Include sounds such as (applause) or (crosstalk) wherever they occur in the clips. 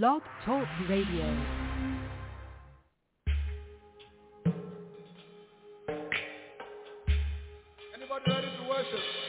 Blog Talk Radio. Anybody ready to worship?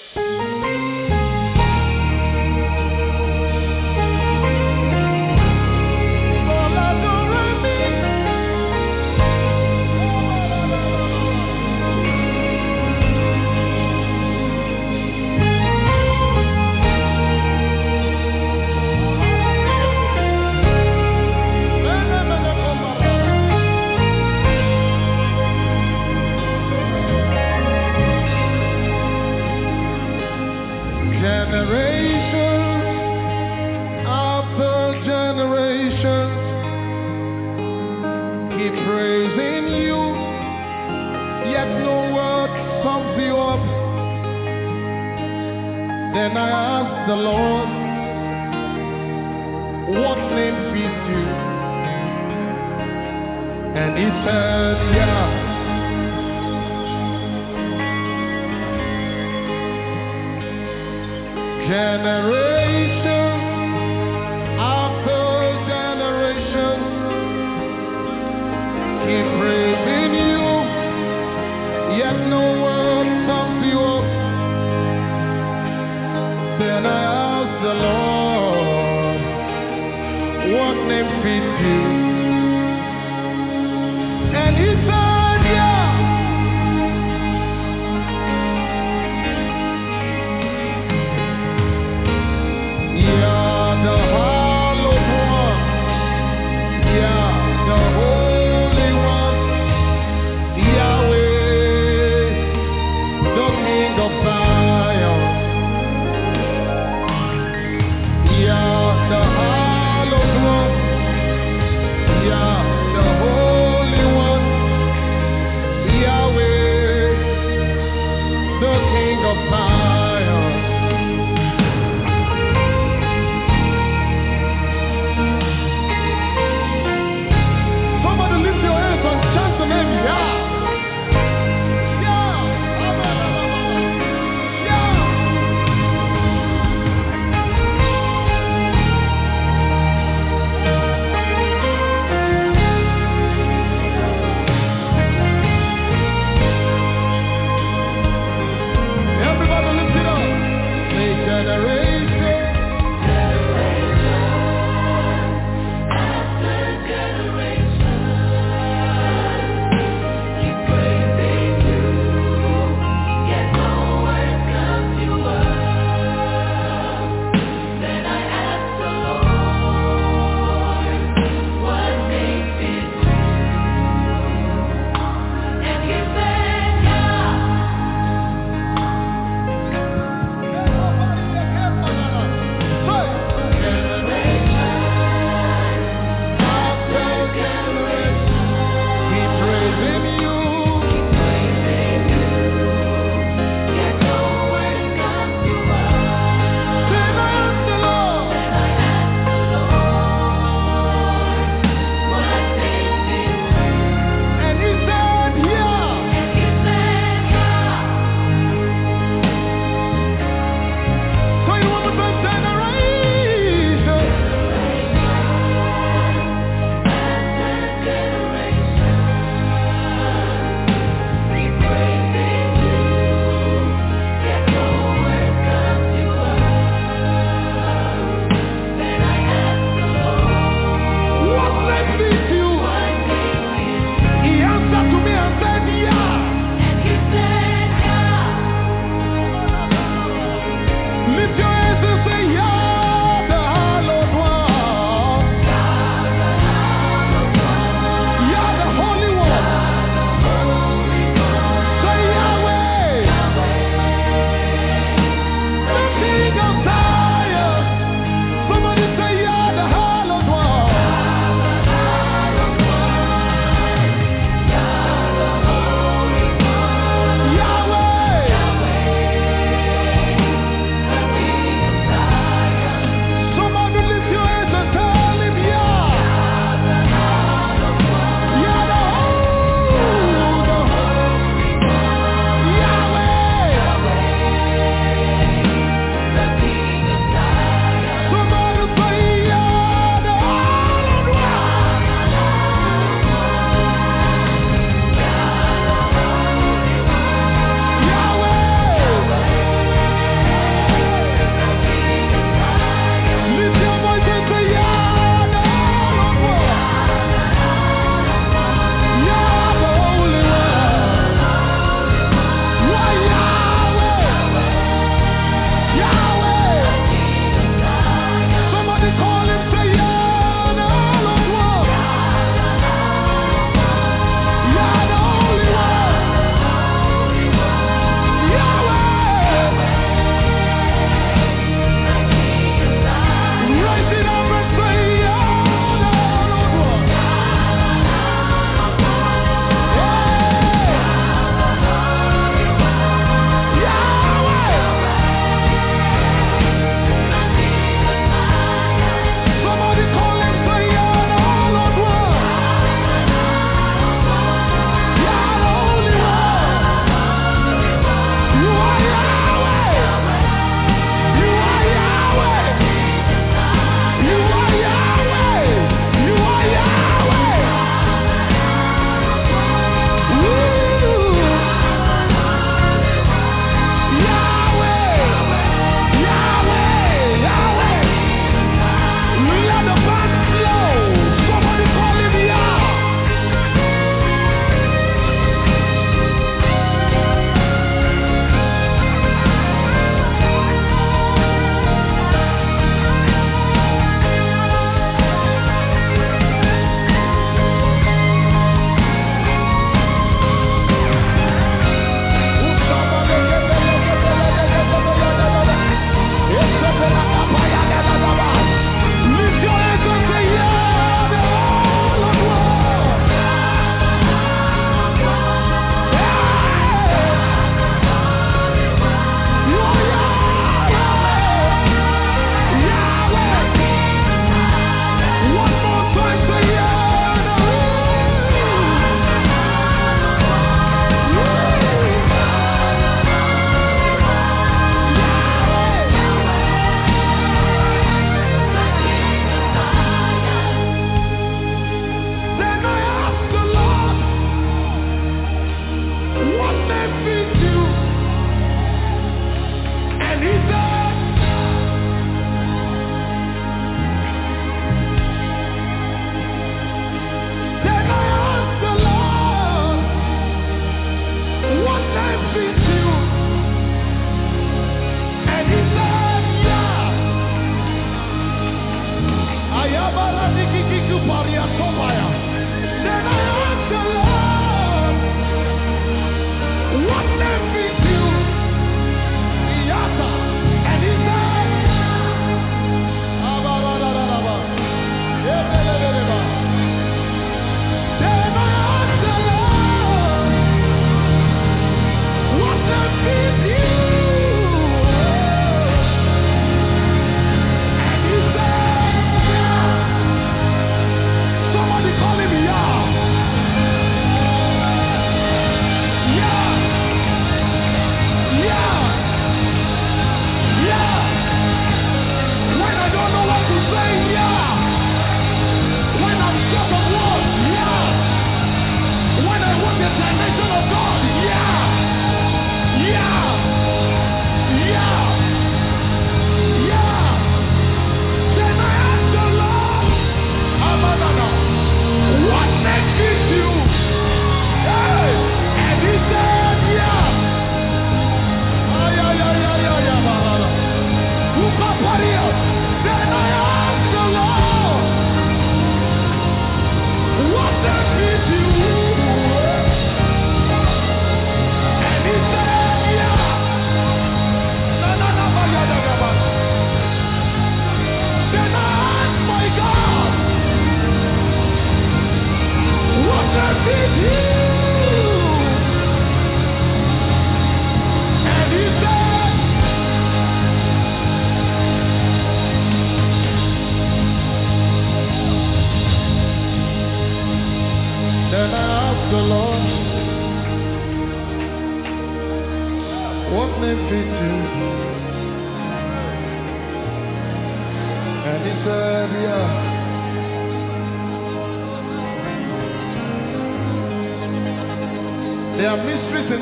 What the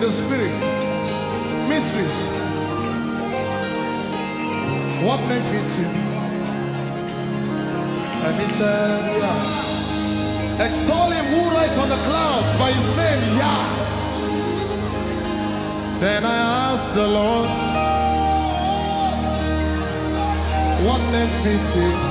the spirit. Mysteries. What makes it to And he said, yeah. Extol him who rides on the clouds by his name, Yah. Then I asked the Lord, What makes you? to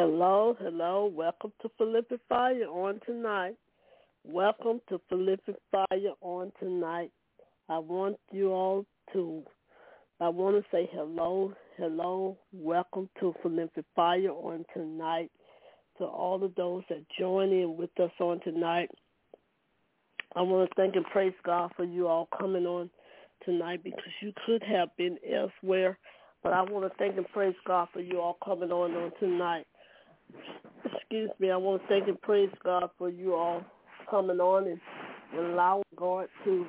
Hello, hello. Welcome to Prolific Fire on tonight. Welcome to Prolific Fire on tonight. I want you all to, I want to say hello, hello. Welcome to Prolific Fire on tonight. To all of those that join in with us on tonight. I want to thank and praise God for you all coming on tonight because you could have been elsewhere. But I want to thank and praise God for you all coming on on tonight excuse me, I want to thank and praise God for you all coming on and, allowing God to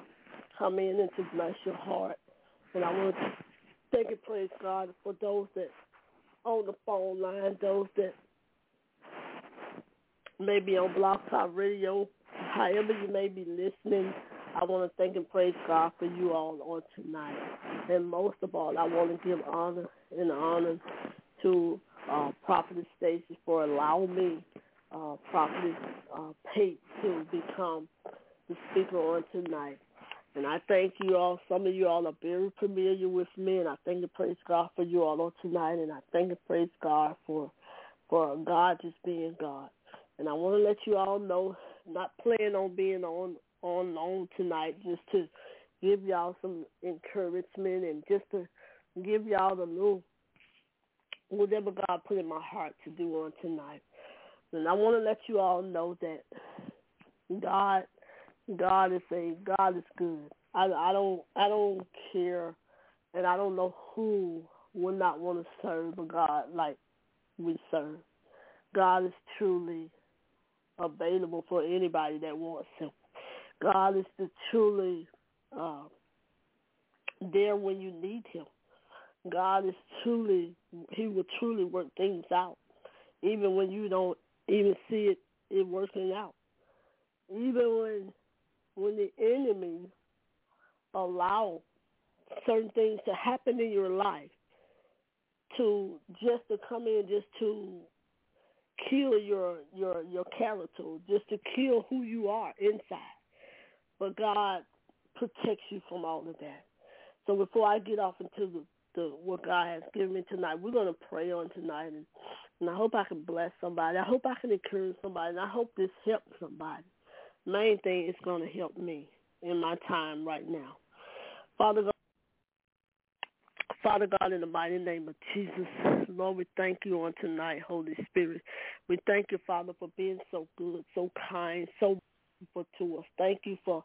come in and to bless your heart. And I want to thank and praise God for those that on the phone line, those that may be on Blog Talk Radio, however you may be listening. I want to thank and praise God for you all on tonight. And most of all, I want to give honor and honor to uh, Prophetess Stacy for allowing me, uh, Prophetess uh, Pate, to become the speaker on tonight. And I thank you all. Some of you all are very familiar with me, and I thank and praise God for you all on tonight. And I thank and praise God for for God just being God. And I want to let you all know, not planning on being on on on tonight, just to give y'all some encouragement and just to give y'all the little whatever God put in my heart to do on tonight. And I want to let you all know that God, God is a God is good. I, I don't I don't care, and I don't know who would not want to serve a God like we serve. God is truly available for anybody that wants Him. God is the truly uh, there when you need Him. God is truly, he will truly work things out, even when you don't even see it, it working out. Even when, when the enemy allow certain things to happen in your life, to just to come in, just to kill your your your character, just to kill who you are inside. But God protects you from all of that. So before I get off into the the what God has given me tonight. We're gonna pray on tonight, and, and I hope I can bless somebody. I hope I can encourage somebody, and I hope this helps somebody. Main thing is gonna help me in my time right now. Father God, Father God, in the mighty name of Jesus, Lord, we thank you on tonight, Holy Spirit. We thank you, Father, for being so good, so kind, so for to us. Thank you for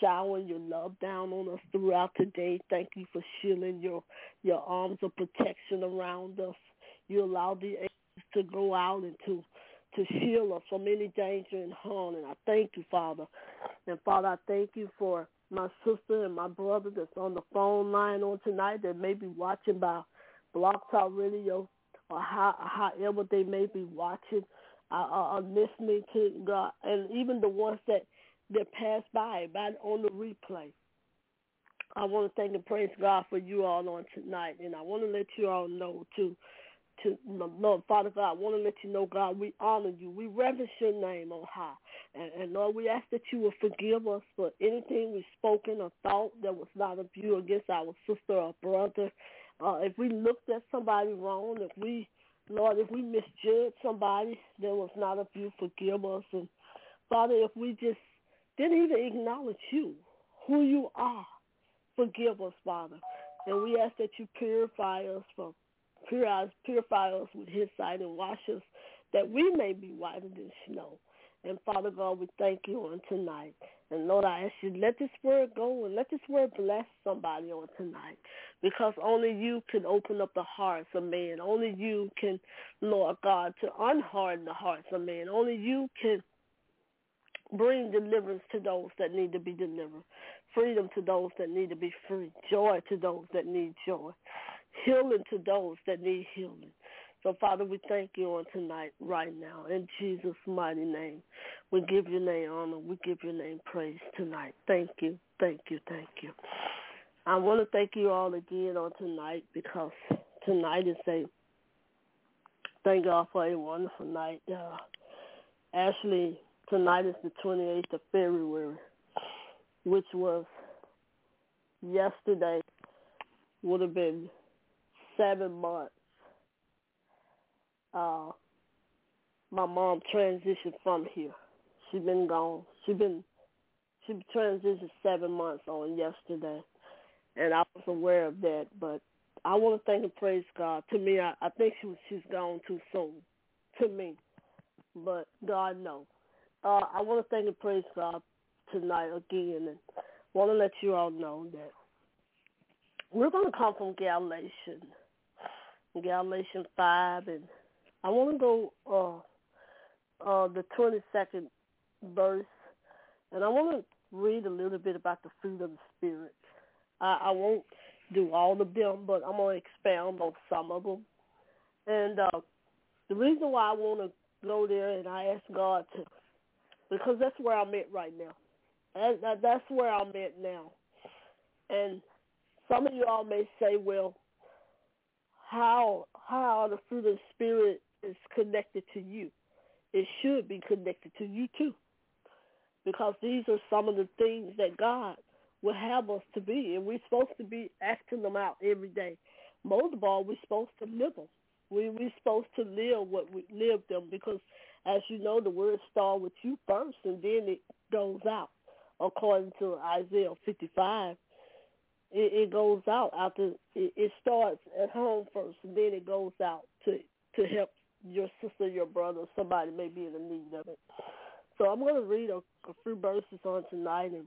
showering your love down on us throughout the day. Thank you for shielding your your arms of protection around us. You allow the angels to go out and to to shield us from any danger and harm. And I thank you, Father. And Father, I thank you for my sister and my brother that's on the phone line on tonight that may be watching by Blog Talk Radio or how, however they may be watching uh, uh, listening to God, and even the ones that that passed by, by on the replay. I want to thank and praise God for you all on tonight, and I want to let you all know too to Lord Father God, I want to let you know, God, we honor you. We reverence your name on high. And, and Lord, we ask that you will forgive us for anything we've spoken or thought that was not of you against our sister or brother. Uh, if we looked at somebody wrong, if we, Lord, if we misjudged somebody that was not of you, forgive us. And Father, if we just didn't even acknowledge you, who you are, forgive us, Father. And we ask that you purify us from Purify, purify us with hyssop and wash us that we may be whiter than snow. And Father God, we thank you on tonight. And Lord, I ask you, let this word go and let this word bless somebody on tonight. Because only you can open up the hearts of man. Only you can, Lord God, to unharden the hearts of man. Only you can bring deliverance to those that need to be delivered. Freedom to those that need to be free. Joy to those that need joy healing to those that need healing. So, Father, we thank you on tonight, right now, in Jesus' mighty name. We give your name honor. We give your name praise tonight. Thank you, thank you, thank you. I want to thank you all again on tonight because tonight is a, thank God for a wonderful night. Uh, actually, tonight is the 28th of February, which was yesterday, would have been seven months, uh, my mom transitioned from here. She been gone. She been she transitioned seven months on yesterday, and I was aware of that. But I want to thank and praise God. To me, I, I think she was she's gone too soon. To me, but God knows. Uh, I want to thank and praise God tonight again, and want to let you all know that we're going to come from Galatians Galatians 5, and I want to go uh, uh, the 22nd verse, and I want to read a little bit about the fruit of the Spirit. I, I won't do all of them, but I'm going to expound on some of them. And uh, the reason why I want to go there and I ask God to, because that's where I'm at right now. That, that, that's where I'm at now. And some of you all may say, well, how how the fruit of the spirit is connected to you. It should be connected to you too. Because these are some of the things that God will have us to be. And we're supposed to be acting them out every day. Most of all, we're supposed to live them. We, we're supposed to live what we live them because, as you know, the word starts with you first and then it goes out. According to Isaiah 55, it, it goes out after it, it starts at home first, and then it goes out to to help your sister, your brother, somebody may be in the need of it. So I'm going to read a, a few verses on tonight, and,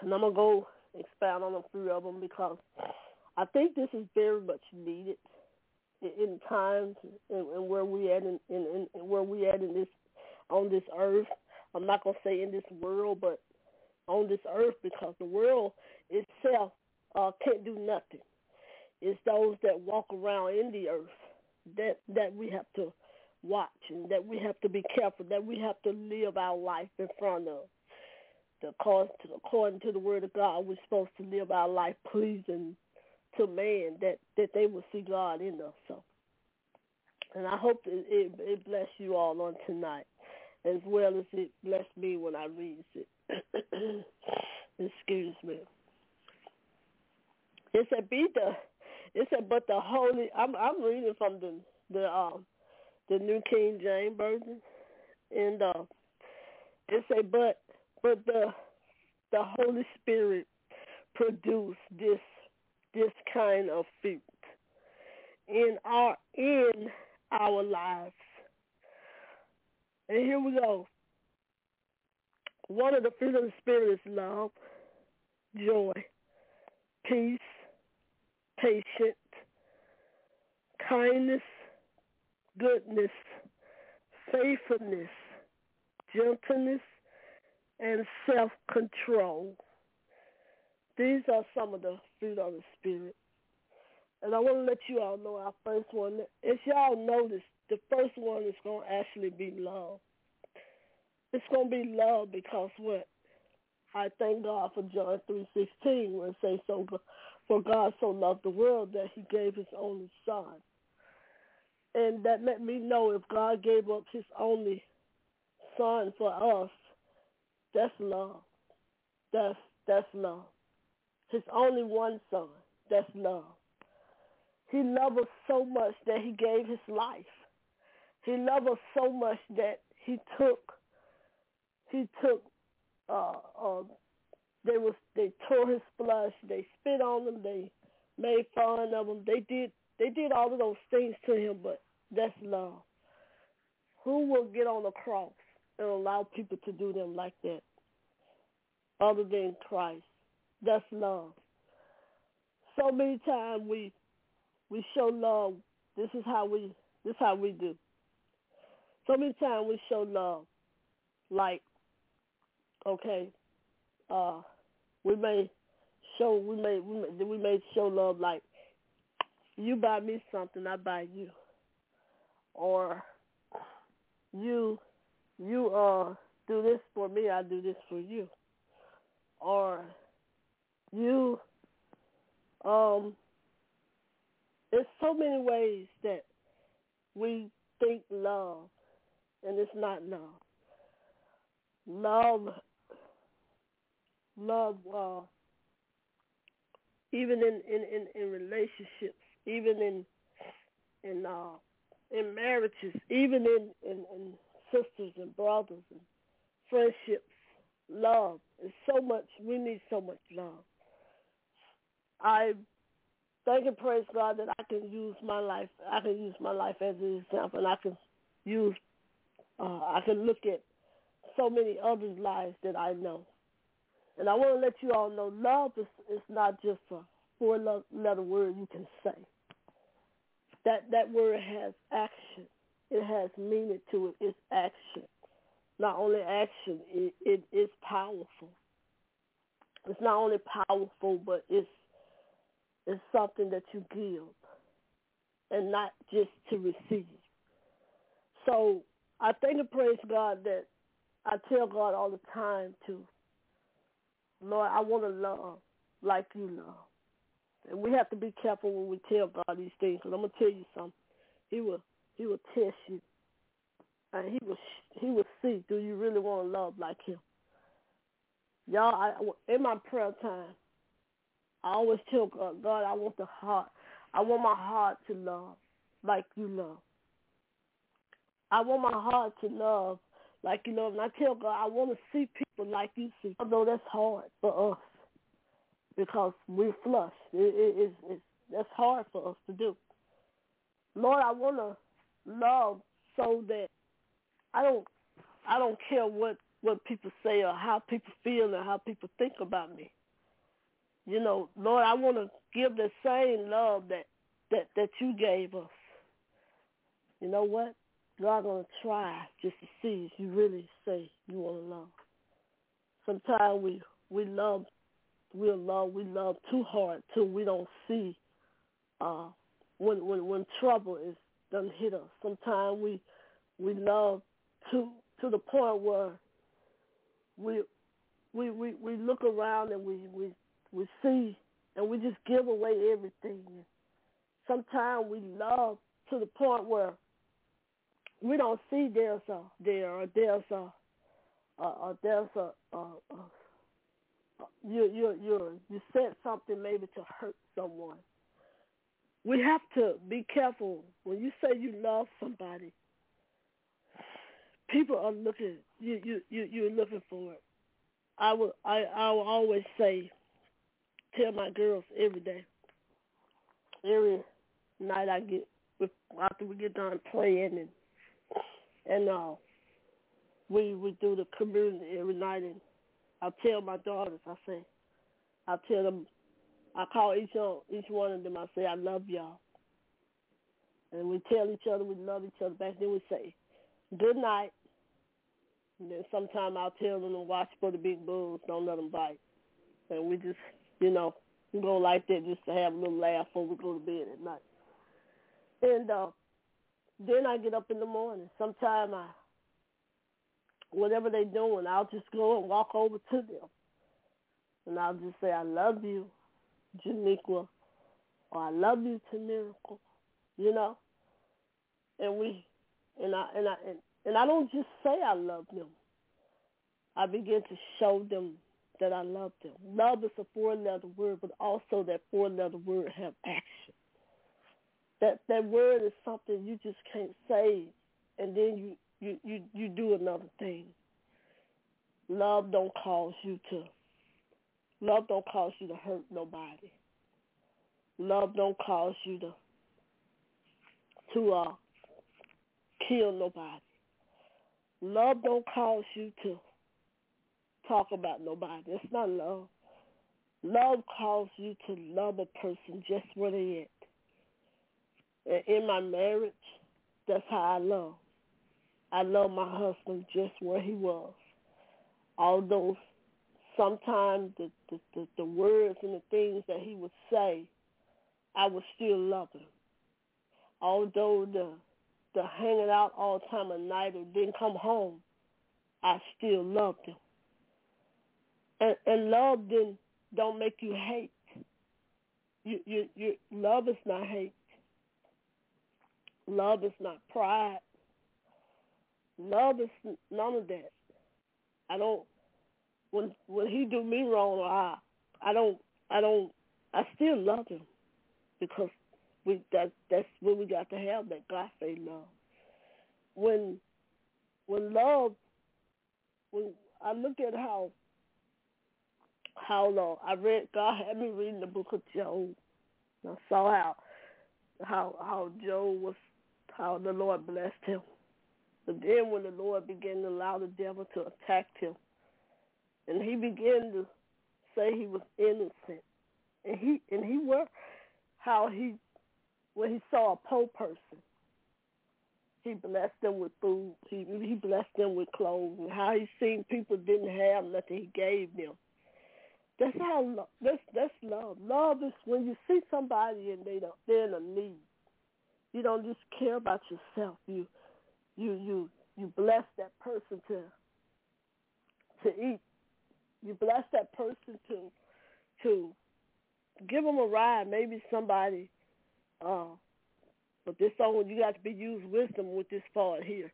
and I'm to go expound on a few of them because I think this is very much needed in, times and, and where we at in, in, in where we at in this on this earth. I'm not to say in this world, but on this earth because the world itself uh, can't do nothing. It's those that walk around in the earth that that we have to watch and that we have to be careful, that we have to live our life in front of. To, according to the word of God, we're supposed to live our life pleasing to man, that, that they will see God in us. So, and I hope it, it, it bless you all on tonight, as well as it blessed me when I read it. (coughs) Excuse me. It said, "Be the." It said, "But the holy." I'm I'm reading from the the um the New King James version, and uh, it said, "But but the the Holy Spirit produced this this kind of fruit in our in our lives. And here we go. One of the fruit of the spirit is love, joy, peace, patience, kindness, goodness, faithfulness, gentleness, and self-control. These are some of the fruit of the Spirit. And I want to let you all know our first one. If y'all notice, the first one is going to actually be love. It's going to be love because what? I thank God for John 3.16 where it says, so, for God so loved the world that he gave his only son. And that let me know if God gave up his only son for us, that's love. That's that's love. His only one son, that's love. He loved us so much that he gave his life. He loved us so much that he took he took uh, uh they was they tore his flesh, they spit on him, they made fun of him. They did they did all of those things to him, but that's love. Who will get on the cross and allow people to do them like that other than Christ? That's love. So many times we we show love. This is how we this is how we do. So many times we show love like okay, uh we may show we may we may, we may show love like you buy me something, I buy you. Or you you uh do this for me, I do this for you. Or you um there's so many ways that we think love and it's not love. Love love uh even in, in, in, in relationships, even in in uh in marriages, even in, in, in sisters and brothers and friendships, love. is so much we need so much love. I thank and praise God that I can use my life. I can use my life as an example, and I can use. Uh, I can look at so many others' lives that I know, and I want to let you all know love is is not just a four-letter word you can say. That that word has action. It has meaning to it. It's action. Not only action, it, it is powerful. It's not only powerful, but it's is something that you give and not just to receive. So I thank and praise God that I tell God all the time to, Lord, I want to love like you love. And we have to be careful when we tell God these things. Because I'm gonna tell you something. He will He will test you, and He will He will see. Do you really want to love like Him? Y'all, I, in my prayer time, I always tell God, God, I want the heart. I want my heart to love like you love. I want my heart to love like you love. And I tell God, I want to see people like you see. Although that's hard for us because we're flush. It, it, it's, it's, that's hard for us to do. Lord, I want to love so that I don't I don't care what what people say or how people feel or how people think about me you know, Lord, I want to give the same love that that that you gave us. You know what? God gonna try just to see if you really say you want to love. Sometimes we we love we love we love too hard till we don't see uh when when when trouble is done hit us. Sometimes we we love to to the point where we we we we look around and we we we see and we just give away everything. Sometimes we love to the point where we don't see there's a there or there's a uh, there's a, uh, uh, you you you you said something maybe to hurt someone. We have to be careful when you say you love somebody. People are looking you you you you're looking for it. I will I I will always say tell my girls every day, every night I get after we get done playing and and uh we we do the community every night and I tell my daughters, I say I tell them I call each one each one of them, I say, I love y'all. And we tell each other we love each other back then we say, Good night. And then sometime I'll tell them to watch for the big bulls, don't let them bite. And we just, you know, go like that just to have a little laugh before we go to bed at night. And uh, then I get up in the morning. Sometime I, whatever they're doing, I'll just go and walk over to them. And I'll just say, I love you, Janiqua, or I love you, to Miracle, you know? And we, and I, and I, and, and I don't just say I love them. I begin to show them that I love them. Love is a four-letter word, but also that four-letter word have action. That that word is something you just can't say, and then you you you, you do another thing. Love don't cause you to. Love don't cause you to hurt nobody. Love don't cause you to to uh kill nobody. Love don't cause you to talk about nobody. It's not love. Love calls you to love a person just where they at. And in my marriage, that's how I love. I love my husband just where he was. Although sometimes the, the, the, the words and the things that he would say, I would still love him. Although the the hanging out all time at night or didn't come home, I still loved him. And, and love then don't make you hate. You, you, you, love is not hate. Love is not pride. Love is none of that. I don't. When when he do me wrong, or I I don't I don't I still love him because we that that's when we got to have that God say love. When when love when I look at how how long I read God had me reading the book of Job. I saw how how how Job was how the Lord blessed him. But then when the Lord began to allow the devil to attack him and he began to say he was innocent. And he and he were how he when he saw a poor person, he blessed them with food. He he blessed them with clothes. And how he seen people didn't have nothing, he gave them. That's how lo- that's that's love. Love is when you see somebody and they don't, they're in a need. You don't just care about yourself. You you you you bless that person to to eat. You bless that person to to give them a ride. Maybe somebody uh, but this song, you got to be used wisdom with this part here.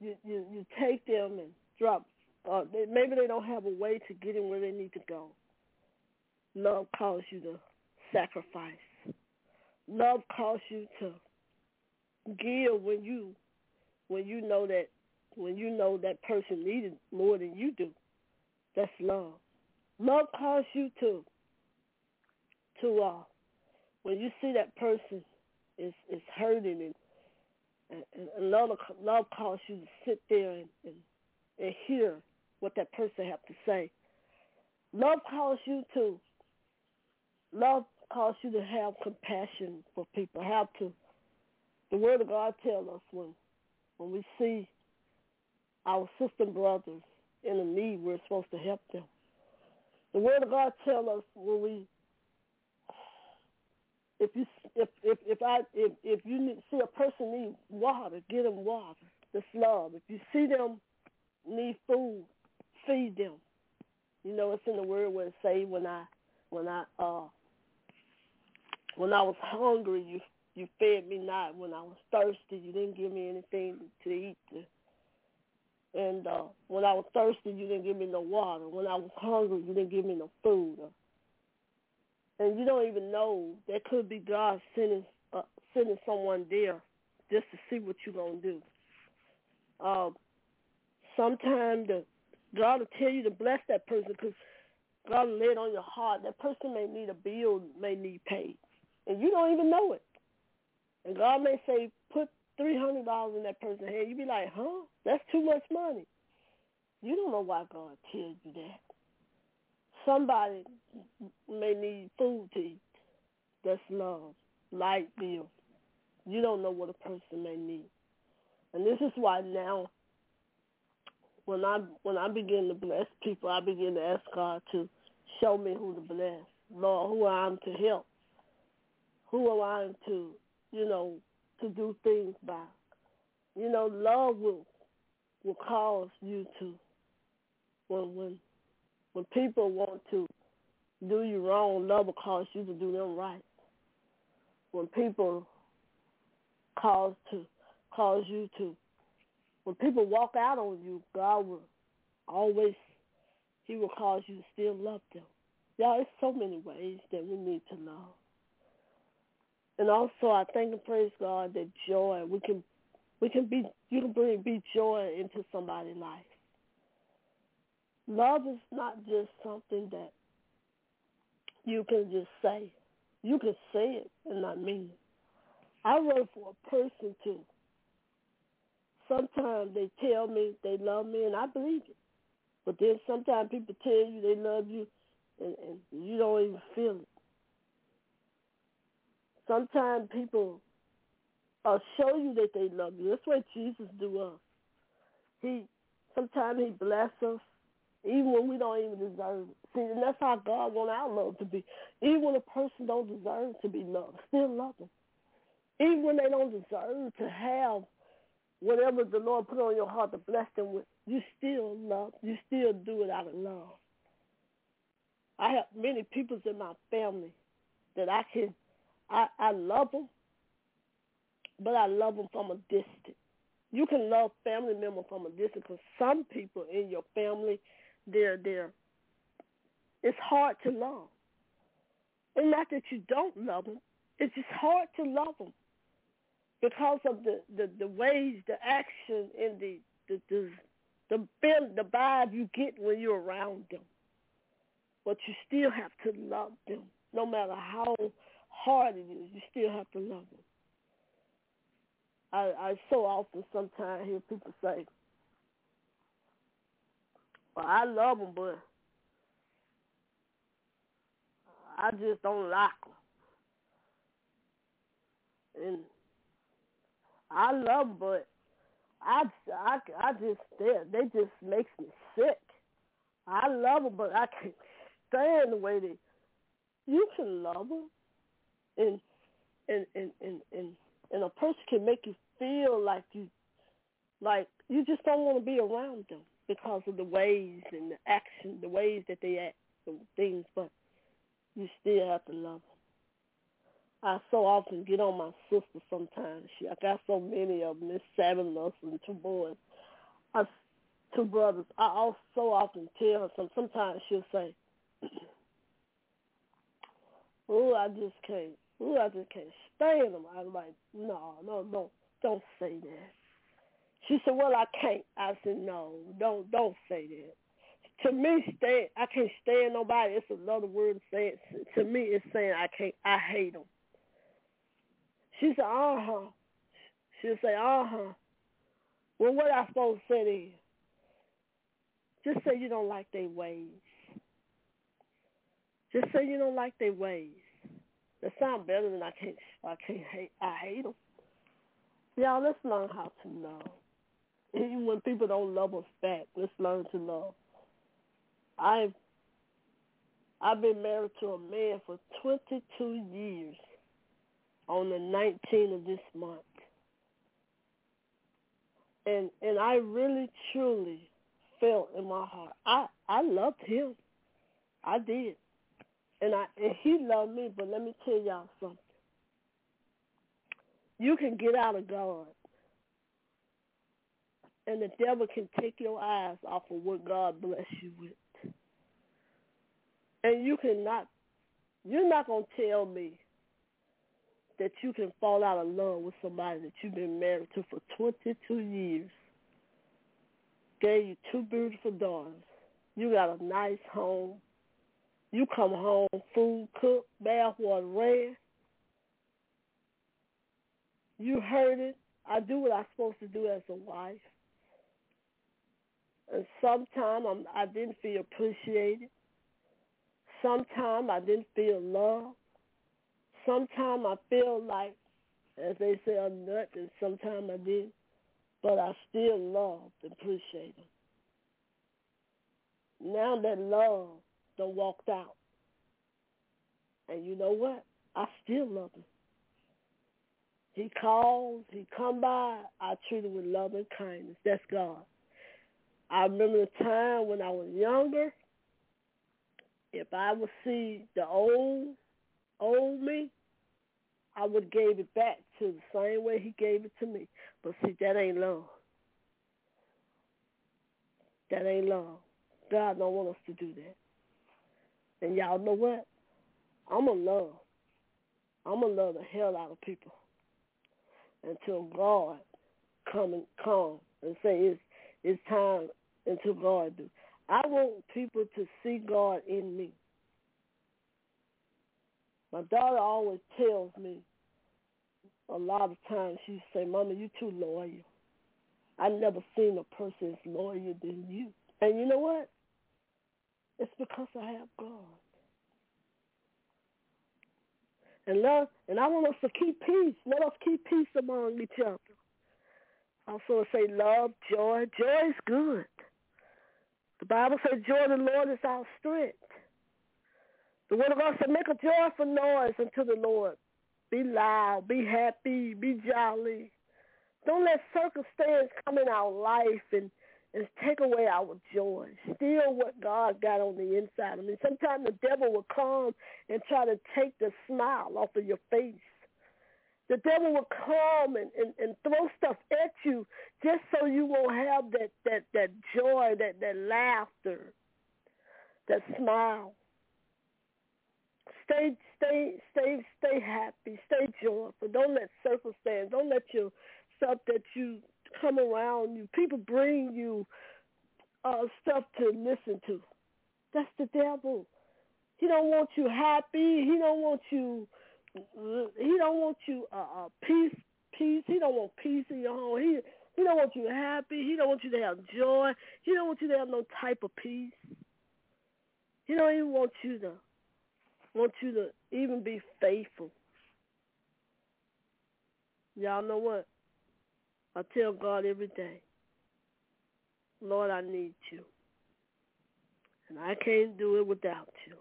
You you you take them and drop. Uh, they, maybe they don't have a way to get in where they need to go. Love calls you to sacrifice. Love calls you to give when you when you know that when you know that person needed more than you do. That's love. Love calls you to to uh when you see that person is is hurting and and, and love love calls you to sit there and, and and hear what that person have to say. Love calls you to love calls you to have compassion for people. Have to the word of God tells us when when we see our sister and brothers in a need, we're supposed to help them. The word of God tells us when we if you if if if I if if you need, see a person need water, get them water. That's love. If you see them need food, feed them. You know, it's in the word where it say when I when I uh when I was hungry, you you fed me not. When I was thirsty, you didn't give me anything to eat. And uh, when I was thirsty, you didn't give me no water. When I was hungry, you didn't give me no food and you don't even know that could be God sending uh, sending someone there just to see what you're gonna do. Um, sometimes God will tell you to bless that person because God will lay it on your heart. That person may need a bill, may need paid. And you don't even know it. And God may say, put three hundred dollars in that person's hand. You be like, huh? That's too much money. You don't know why God tells you that. Somebody may need food to eat. That's love. Light bill. You don't know what a person may need. And this is why now when I when I begin to bless people, I begin to ask God to show me who to bless. Lord, who I am to help. Who am I to, you know, to do things by. You know, love will will cause you to when when when people want to do you wrong, love will cause you to do them right. When people cause to cause you to when people walk out on you, God will always he will cause you to still love them. Y'all, there's so many ways that we need to love. And also I thank and praise God that joy we can we can be you can bring be joy into somebody's life. Love is not just something that you can just say. You can say it and not mean it. I work for a person too. Sometimes they tell me they love me and I believe it. But then sometimes people tell you they love you and, and you don't even feel it. Sometimes people uh, show you that they love you. That's what Jesus do us. He sometimes he bless us even when we don't even deserve it. See, and that's how God want our love to be. Even when a person don't deserve to be loved, still love them. Even when they don't deserve to have whatever the Lord put on your heart to bless them with, you still love. You still do it out of love. I have many people in my family that I can, I, I love them, but I love them from a distance. You can love family members from a distance because some people in your family they're there. It's hard to love. And not that you don't love them. It's just hard to love them because of the, the, the ways, the action, and the the the the, the vibe you get when you're around them. But you still have to love them, no matter how hard it is. You still have to love them. I, I so often sometimes hear people say, well, I love them, but I just don't like them. And I love them, but I, I, I just, they, they just makes me sick. I love them, but I can't stand the way they, you can love them. And, and, and, and, and, and a person can make you feel like you, like you just don't want to be around them because of the ways and the action, the ways that they act, the things, but you still have to love them. I so often get on my sister sometimes. She, I got so many of them. There's seven of us and two boys. I, two brothers. I also often tell her some. Sometimes she'll say, "Oh, I just can't. Oh, I just can't stand them." I'm like, "No, no, no, don't say that." She said, "Well, I can't." I said, "No, don't don't say that." To me, stand I can't stand nobody. It's another word saying. To me, it's saying I can't. I hate them. She said, "Uh huh." She'll say, "Uh huh." Well, what I supposed to say to you? Just say you don't like their ways. Just say you don't like their ways. That sound better than I can't. I can't hate. I hate them. Y'all, let's learn how to know. Even when people don't love us back, let's learn to love. I've I've been married to a man for 22 years on the 19th of this month. And and I really truly felt in my heart I I loved him. I did. And I and he loved me, but let me tell y'all something. You can get out of God and the devil can take your eyes off of what God bless you with. And you cannot, you're not to tell me that you can fall out of love with somebody that you've been married to for 22 years, gave you two beautiful daughters, you got a nice home, you come home, food cooked, bath water ran, You heard it. I do what I'm supposed to do as a wife. And sometimes I'm, I didn't feel appreciated. Sometimes I didn't feel loved. Sometimes I feel like, as they say, a nut, and sometimes I didn't. But I still loved and appreciated. Now that love done walked out. And you know what? I still love him. He calls, he come by, I treat him with love and kindness. That's God. I remember the time when I was younger, if I would see the old, old me, I would gave it back to the same way he gave it to me. But see, that ain't love. That ain't love. God don't want us to do that. And y'all know what? I'm going to love. I'm going to love the hell out of people until God come and come and say it's, it's time until God do. I want people to see God in me. My daughter always tells me a lot of times she say, Mama, you too loyal. I never seen a person as loyal than you. And you know what? It's because I have God. And love, and I want us to keep peace. Let us keep peace among each other. Also say love, joy. Joy is good. The Bible says joy of the Lord is our strength. The word of God said make a joyful noise unto the Lord. Be loud, be happy, be jolly. Don't let circumstance come in our life and and take away our joy. Steal what God got on the inside. I mean, sometimes the devil will come and try to take the smile off of your face. The devil will come and, and, and throw stuff at you just so you won't have that, that, that joy, that, that laughter, that smile. Stay, stay, stay, stay happy. Stay joyful. Don't let circumstance, don't let your stuff that you come around you. People bring you uh, stuff to listen to. That's the devil. He don't want you happy. He don't want you. He don't want you uh, uh, peace. Peace. He don't want peace in your home. He he don't want you happy. He don't want you to have joy. He don't want you to have no type of peace. He don't even want you to want you to even be faithful. Y'all know what? I tell God every day, Lord, I need you. And I can't do it without you.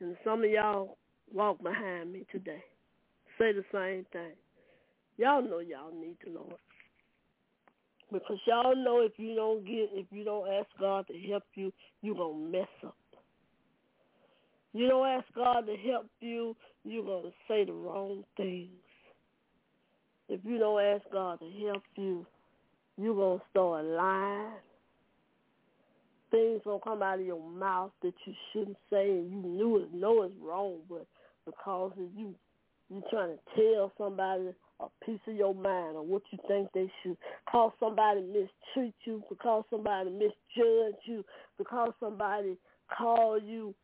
And some of y'all walk behind me today. Say the same thing. Y'all know y'all need the Lord. Because y'all know if you don't get if you don't ask God to help you, you're gonna mess up. You don't ask God to help you, you're gonna say the wrong things if you don't ask God to help you, you're going to start lying. Things going to come out of your mouth that you shouldn't say and you knew it, know it's wrong, but because of you, you trying to tell somebody a piece of your mind or what you think they should, because somebody mistreat you, because somebody misjudge you, because somebody call you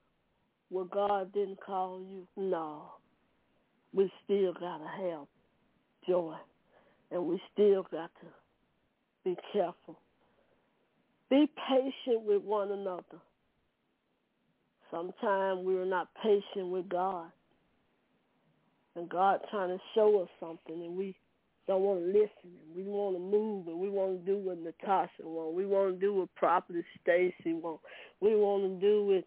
what God didn't call you. No, we still got to have joy. And we still got to be careful. Be patient with one another. Sometimes we're not patient with God. And God trying to show us something and we don't want to listen we want to move and we want to do what Natasha wants. We want to do what Prophet Stacy wants. We want to do what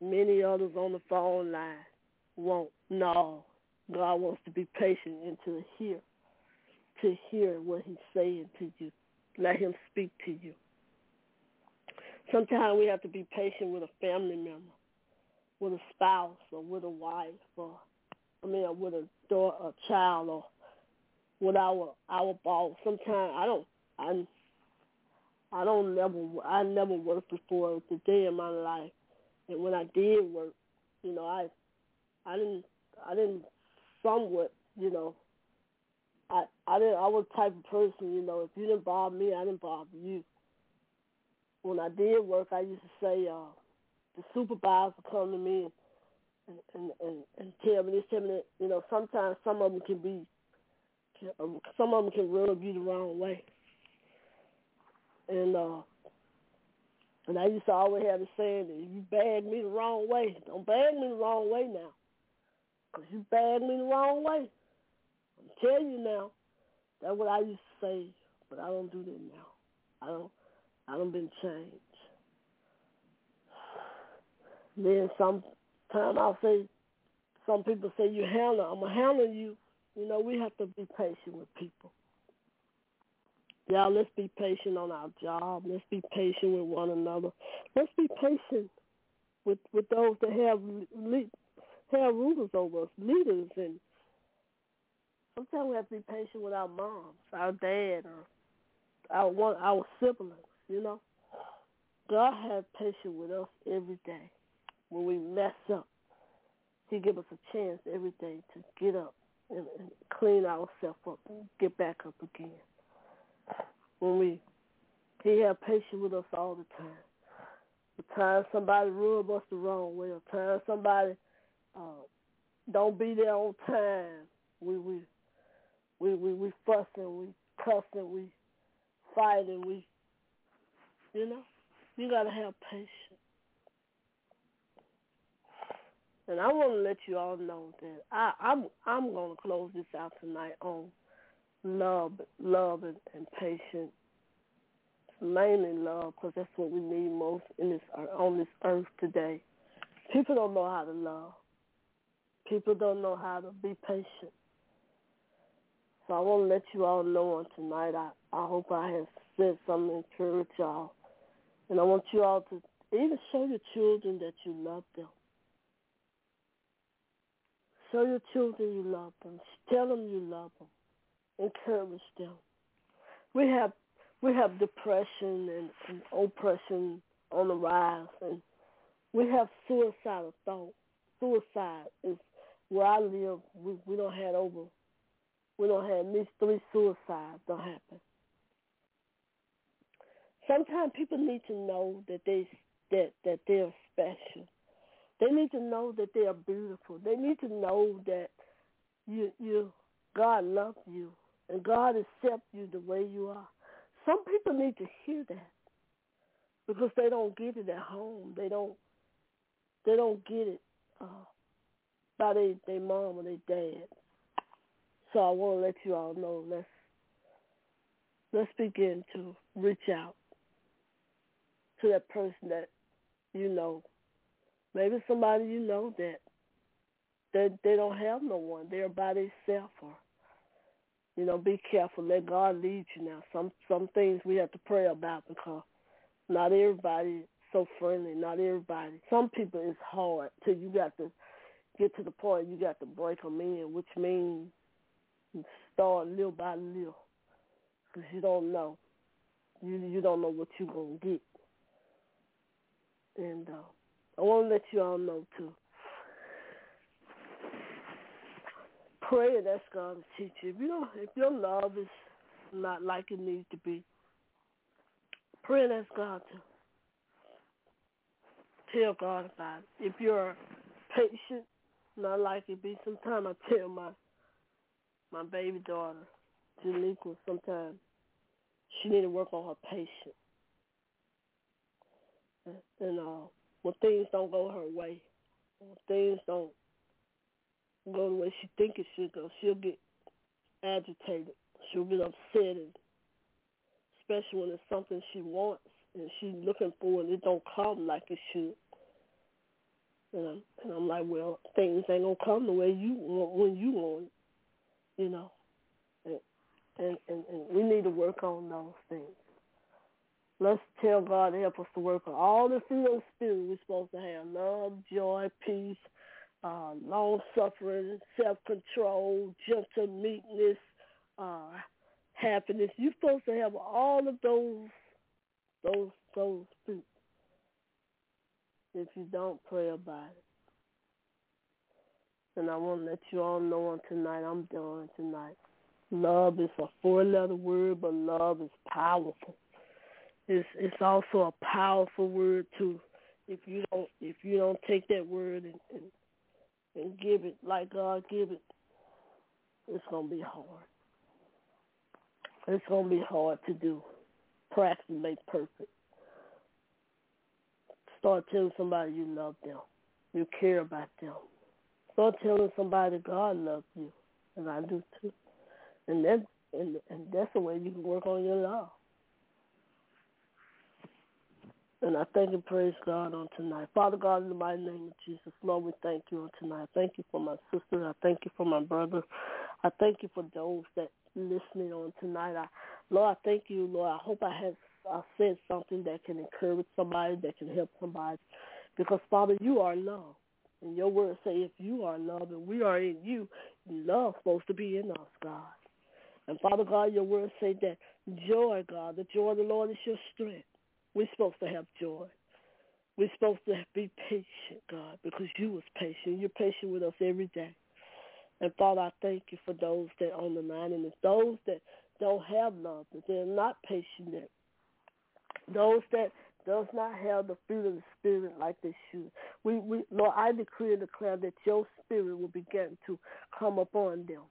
many others on the phone line want. No. God wants to be patient and to hear to hear what he's saying to you. Let him speak to you. Sometimes we have to be patient with a family member, with a spouse, or with a wife, or I mean, with a daughter, a child, or with our our boss. Sometimes I don't, I, I don't never, I never worked before. It was a day in my life, and when I did work, you know, I, I didn't, I didn't somewhat, you know, I I didn't I was type of person, you know, if you didn't bother me, I didn't bother you. When I did work I used to say, uh, the supervisor come to me and and, and, and tell me this, tell me that, you know, sometimes some of them can be some of them can rub you the wrong way. And uh, and I used to always have the saying that if you bag me the wrong way, don't bag me the wrong way now. Because you bag me the wrong way. I'm you now, that's what I used to say, but I don't do that now. I don't, I don't been changed. (sighs) Then sometimes I'll say, some people say you handle, I'm to handle you. You know, we have to be patient with people. Y'all, let's be patient on our job. Let's be patient with one another. Let's be patient with with those that have have rulers over us, leaders, and sometimes we have to be patient with our moms, our dad, or our one our siblings. You know, God has patience with us every day. When we mess up, He give us a chance every day to get up and, and clean ourselves up and get back up again when we he have patience with us all the time. The time somebody rub us the wrong way, the time somebody uh, don't be there on time, we we we we, we fussing, we cussing, we fighting, we you know, you gotta have patience. And I want to let you all know that I, I'm I'm gonna close this out tonight on love, love and, and patience. Mainly love, because that's what we need most in this on this earth today. People don't know how to love. People don't know how to be patient. So I want to let you all know on tonight. I, I hope I have said something to encourage y'all. And I want you all to even show your children that you love them. Show your children you love them. Tell them you love them encourage them. We have we have depression and, and oppression on the rise, and we have suicidal thoughts. Suicide is where I live. We we don't have over. We don't have three suicides don't happen. Sometimes people need to know that they that that they're special. They need to know that they are beautiful. They need to know that you you God loves you and God accepts you the way you are. Some people need to hear that because they don't get it at home. They don't. They don't get it uh, by their their mom or their dad. So I want to let you all know. Let's let's begin to reach out to that person that you know. Maybe somebody you know that that they don't have no one. They're by themselves or you know, be careful. Let God lead you now. Some some things we have to pray about because not everybody so friendly. Not everybody. Some people it's hard till you got to get to the point you got to break them in, which means start little by little because you don't know. You you don't know what you're gonna get. And uh, I want to let you all know too. pray and ask God to teach you. If you don't, if your love is not like it needs to be, pray and ask God to tell God about it. If you're patient, not like it be, sometimes I tell my my baby daughter, Janiqua, sometimes she need to work on her patience. And uh, when things don't go her way, when things don't go the way she think it should go. She'll get agitated. She'll get upset, and especially when it's something she wants and she's looking for and it don't come like it should. And I'm, and I'm like, well, things ain't gonna come the way you want when you want it, you know. And, and and we need to work on those things. Let's tell God to help us to work on all the fruit of the spirit we're supposed to have: love, joy, peace, uh, long suffering, self control, gentle meekness, uh, happiness. You're supposed to have all of those those those fruits. If you don't pray about it. And I want to let you all know on tonight, I'm done tonight. Love is a four letter word, but love is powerful. It's it's also a powerful word too. If you don't if you don't take that word and, and and give it like God give it, it's gonna be hard. It's to be hard to do. Practice makes perfect. Start telling somebody you love them. You care about them. Start telling somebody God loves you. And I do too. And that and and that's the way you can work on your love. And I thank and praise God on tonight. Father God, in the mighty name of Jesus, Lord, we thank you on tonight. Thank you for my sister. I thank you for my brother. I thank you for those that listening on tonight. I, Lord, I thank you, Lord. I hope I have I said something that can encourage somebody, that can help somebody. Because Father, you are love. And your word say if you are love and we are in you, love supposed to be in us, God. And Father God, your word say that joy, God, the joy of the Lord is your strength. We're supposed to have joy. We're supposed to be patient, God, because you was patient. You're patient with us every day. And Father, I thank you for those that are on the line and those that don't have love, that they're not patient, that those that does not have the fruit of the spirit like they should. We, we, Lord, I decree and declare that your spirit will begin to come upon them,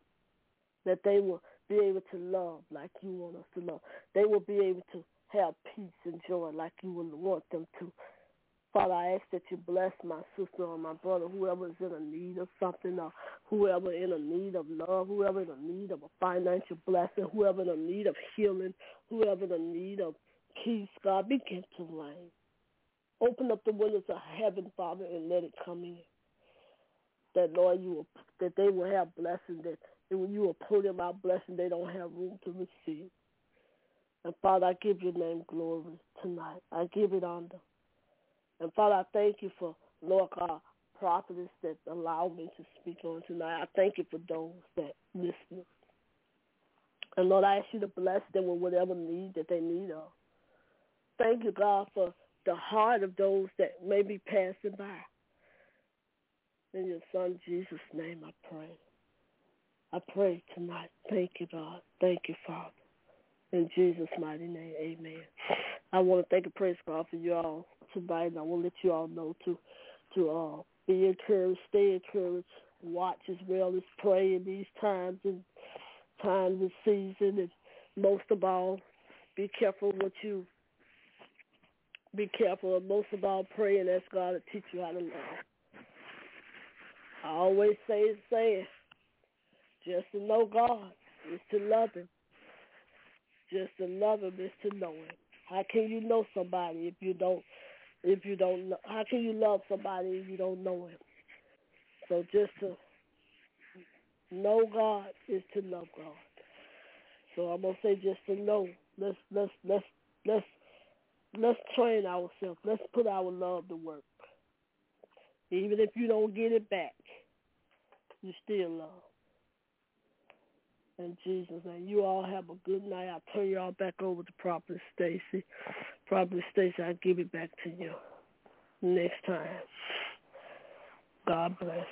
that they will be able to love like you want us to love. They will be able to have peace and joy like you would want them to. Father, I ask that you bless my sister or my brother, whoever is in a need of something, or whoever in a need of love, whoever in a need of a financial blessing, whoever in a need of healing, whoever in a need of peace, God, begin to rain. Open up the windows of heaven, Father, and let it come in. That Lord, you will, that they will have blessing. That when you will pull them out blessing, they don't have room to receive. And Father, I give your name glory tonight. I give it honor. And Father, I thank you for Lord God prophetess that allowed me to speak on tonight. I thank you for those that listen. And Lord, I ask you to bless them with whatever need that they need of. Thank you, God, for the heart of those that may be passing by. In your son Jesus' name I pray. I pray tonight. Thank you, God. Thank you, Father. In Jesus' mighty name, amen. I want to thank and praise God for you all tonight, and I want to let you all know to to uh, be encouraged, stay encouraged, watch as well as pray in these times and times and season, and most of all, be careful what you be careful, and most of all, pray and ask God to teach you how to love. I always say the same. Just to know God is to love Him. Just to love Him is to know Him. How can you know somebody if you don't? If you don't, know, how can you love somebody if you don't know Him? So just to know God is to love God. So I'm gonna say just to know. Let's let's let's let's let's train ourselves. Let's put our love to work. Even if you don't get it back, you still love. In Jesus' name. You all have a good night. I'll turn y'all back over to Prophet Stacy. Prophet Stacy, I'll give it back to you next time. God bless.